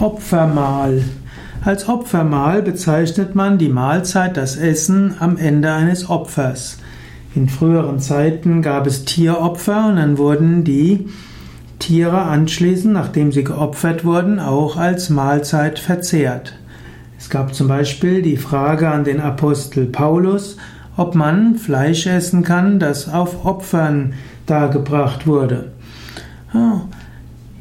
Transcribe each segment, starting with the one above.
Opfermahl. Als Opfermahl bezeichnet man die Mahlzeit, das Essen am Ende eines Opfers. In früheren Zeiten gab es Tieropfer und dann wurden die Tiere anschließend, nachdem sie geopfert wurden, auch als Mahlzeit verzehrt. Es gab zum Beispiel die Frage an den Apostel Paulus, ob man Fleisch essen kann, das auf Opfern dargebracht wurde.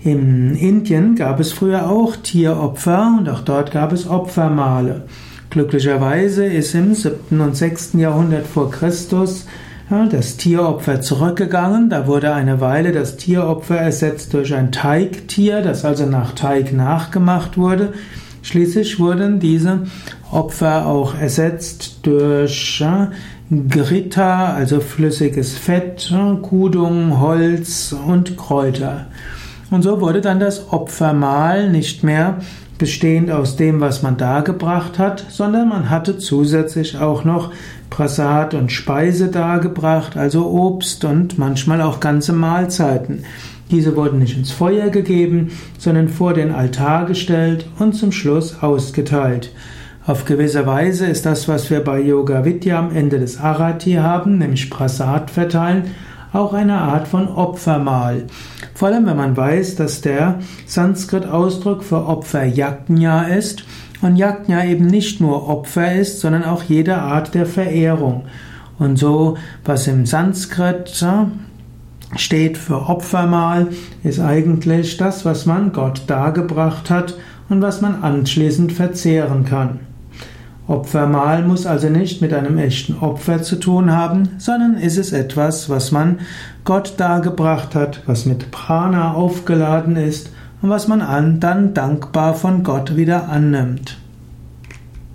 In Indien gab es früher auch Tieropfer und auch dort gab es Opfermale. Glücklicherweise ist im 7. und 6. Jahrhundert vor Christus das Tieropfer zurückgegangen. Da wurde eine Weile das Tieropfer ersetzt durch ein Teigtier, das also nach Teig nachgemacht wurde. Schließlich wurden diese Opfer auch ersetzt durch Gritta, also flüssiges Fett, Kudung, Holz und Kräuter. Und so wurde dann das Opfermahl nicht mehr bestehend aus dem, was man dargebracht hat, sondern man hatte zusätzlich auch noch Prasad und Speise dargebracht, also Obst und manchmal auch ganze Mahlzeiten. Diese wurden nicht ins Feuer gegeben, sondern vor den Altar gestellt und zum Schluss ausgeteilt. Auf gewisse Weise ist das, was wir bei Yoga Vidya am Ende des Arati haben, nämlich Prasad verteilen, auch eine Art von Opfermahl. Vor allem, wenn man weiß, dass der Sanskrit-Ausdruck für Opfer Yajna ist und Yajna eben nicht nur Opfer ist, sondern auch jede Art der Verehrung. Und so, was im Sanskrit steht für Opfermahl, ist eigentlich das, was man Gott dargebracht hat und was man anschließend verzehren kann. Opfermahl muss also nicht mit einem echten Opfer zu tun haben, sondern ist es etwas, was man Gott dargebracht hat, was mit Prana aufgeladen ist und was man dann dankbar von Gott wieder annimmt.